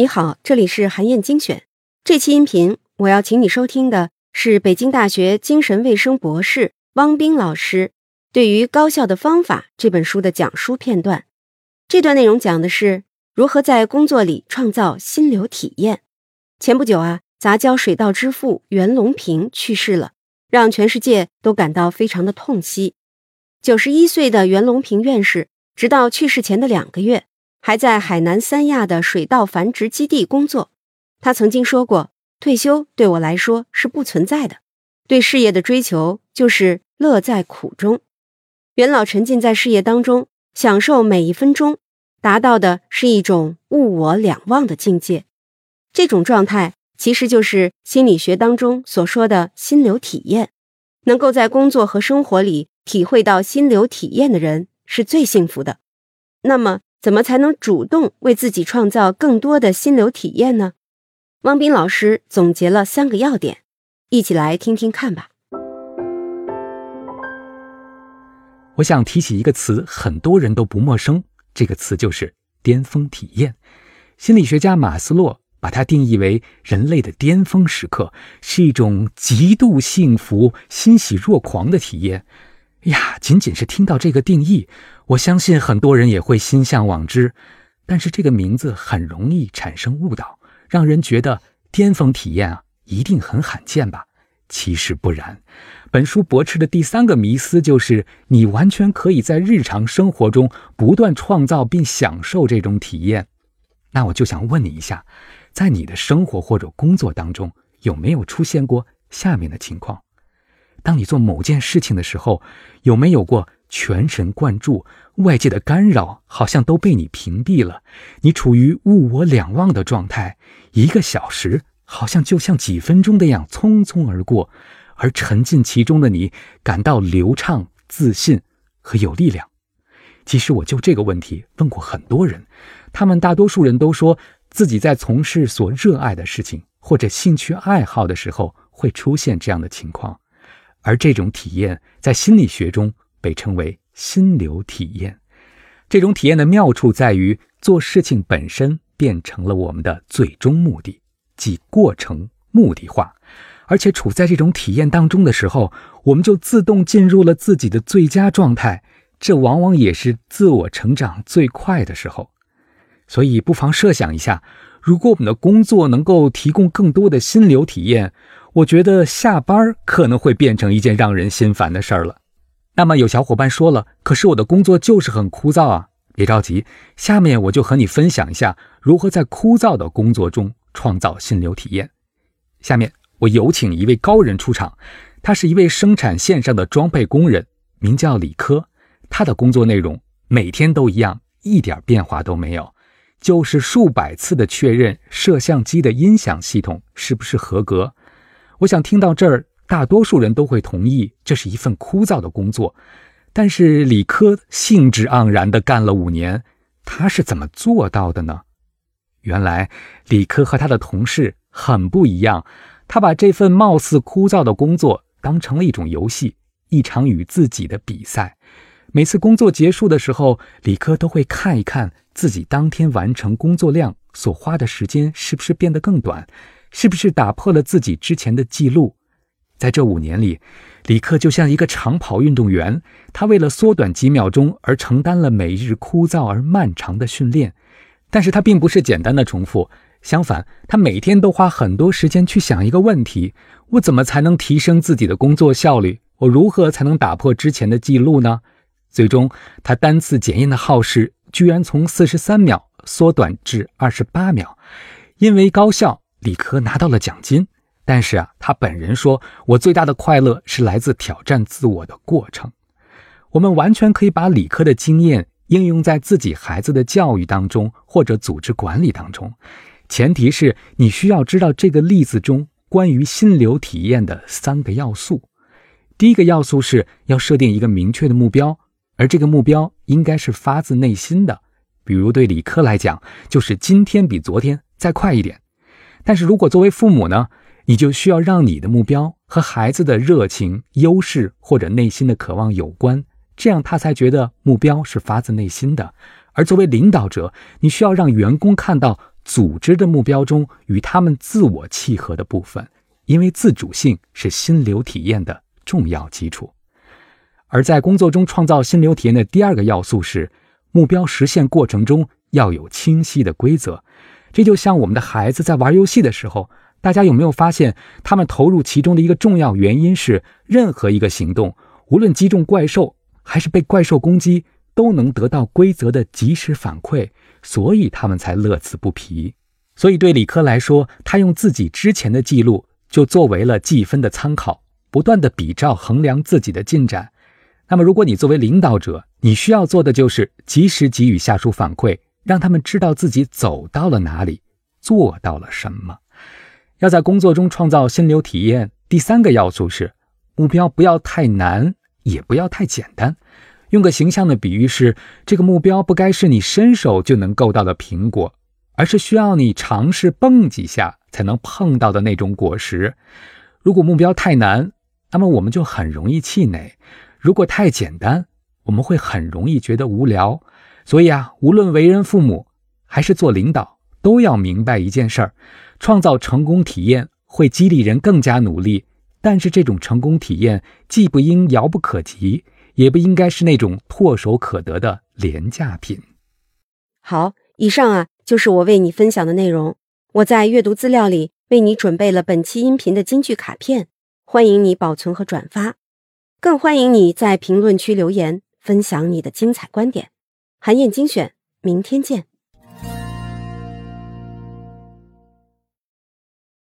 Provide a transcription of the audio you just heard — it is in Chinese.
你好，这里是韩燕精选。这期音频我要请你收听的是北京大学精神卫生博士汪斌老师对于《高效的方法》这本书的讲述片段。这段内容讲的是如何在工作里创造心流体验。前不久啊，杂交水稻之父袁隆平去世了，让全世界都感到非常的痛惜。九十一岁的袁隆平院士，直到去世前的两个月，还在海南三亚的水稻繁殖基地工作。他曾经说过：“退休对我来说是不存在的，对事业的追求就是乐在苦中。”袁老沉浸在事业当中，享受每一分钟，达到的是一种物我两忘的境界。这种状态其实就是心理学当中所说的心流体验。能够在工作和生活里。体会到心流体验的人是最幸福的。那么，怎么才能主动为自己创造更多的心流体验呢？汪斌老师总结了三个要点，一起来听听看吧。我想提起一个词，很多人都不陌生，这个词就是巅峰体验。心理学家马斯洛把它定义为人类的巅峰时刻，是一种极度幸福、欣喜若狂的体验。呀，仅仅是听到这个定义，我相信很多人也会心向往之。但是这个名字很容易产生误导，让人觉得巅峰体验啊一定很罕见吧？其实不然。本书驳斥的第三个迷思就是，你完全可以在日常生活中不断创造并享受这种体验。那我就想问你一下，在你的生活或者工作当中，有没有出现过下面的情况？当你做某件事情的时候，有没有过全神贯注，外界的干扰好像都被你屏蔽了，你处于物我两忘的状态，一个小时好像就像几分钟那样匆匆而过，而沉浸其中的你感到流畅、自信和有力量。其实我就这个问题问过很多人，他们大多数人都说自己在从事所热爱的事情或者兴趣爱好的时候会出现这样的情况。而这种体验在心理学中被称为心流体验。这种体验的妙处在于，做事情本身变成了我们的最终目的，即过程目的化。而且处在这种体验当中的时候，我们就自动进入了自己的最佳状态。这往往也是自我成长最快的时候。所以，不妨设想一下，如果我们的工作能够提供更多的心流体验。我觉得下班可能会变成一件让人心烦的事儿了。那么有小伙伴说了，可是我的工作就是很枯燥啊！别着急，下面我就和你分享一下如何在枯燥的工作中创造心流体验。下面我有请一位高人出场，他是一位生产线上的装配工人，名叫李科。他的工作内容每天都一样，一点变化都没有，就是数百次的确认摄像机的音响系统是不是合格。我想听到这儿，大多数人都会同意这是一份枯燥的工作。但是李科兴致盎然地干了五年，他是怎么做到的呢？原来李科和他的同事很不一样，他把这份貌似枯燥的工作当成了一种游戏，一场与自己的比赛。每次工作结束的时候，李科都会看一看自己当天完成工作量所花的时间是不是变得更短。是不是打破了自己之前的记录？在这五年里，李克就像一个长跑运动员，他为了缩短几秒钟而承担了每日枯燥而漫长的训练。但是他并不是简单的重复，相反，他每天都花很多时间去想一个问题：我怎么才能提升自己的工作效率？我如何才能打破之前的记录呢？最终，他单次检验的耗时居然从四十三秒缩短至二十八秒，因为高效。李科拿到了奖金，但是啊，他本人说：“我最大的快乐是来自挑战自我的过程。”我们完全可以把李科的经验应用在自己孩子的教育当中，或者组织管理当中。前提是你需要知道这个例子中关于心流体验的三个要素。第一个要素是要设定一个明确的目标，而这个目标应该是发自内心的。比如对李科来讲，就是今天比昨天再快一点。但是如果作为父母呢，你就需要让你的目标和孩子的热情、优势或者内心的渴望有关，这样他才觉得目标是发自内心的。而作为领导者，你需要让员工看到组织的目标中与他们自我契合的部分，因为自主性是心流体验的重要基础。而在工作中创造心流体验的第二个要素是，目标实现过程中要有清晰的规则。这就像我们的孩子在玩游戏的时候，大家有没有发现，他们投入其中的一个重要原因是，任何一个行动，无论击中怪兽还是被怪兽攻击，都能得到规则的及时反馈，所以他们才乐此不疲。所以对李科来说，他用自己之前的记录就作为了计分的参考，不断的比照衡量自己的进展。那么，如果你作为领导者，你需要做的就是及时给予下属反馈，让他们知道自己走到了哪里，做到了什么。要在工作中创造心流体验，第三个要素是目标不要太难，也不要太简单。用个形象的比喻是，这个目标不该是你伸手就能够到的苹果，而是需要你尝试蹦几下才能碰到的那种果实。如果目标太难，那么我们就很容易气馁。如果太简单，我们会很容易觉得无聊。所以啊，无论为人父母还是做领导，都要明白一件事儿：创造成功体验会激励人更加努力。但是这种成功体验既不应遥不可及，也不应该是那种唾手可得的廉价品。好，以上啊就是我为你分享的内容。我在阅读资料里为你准备了本期音频的金句卡片，欢迎你保存和转发。更欢迎你在评论区留言，分享你的精彩观点。韩燕精选，明天见。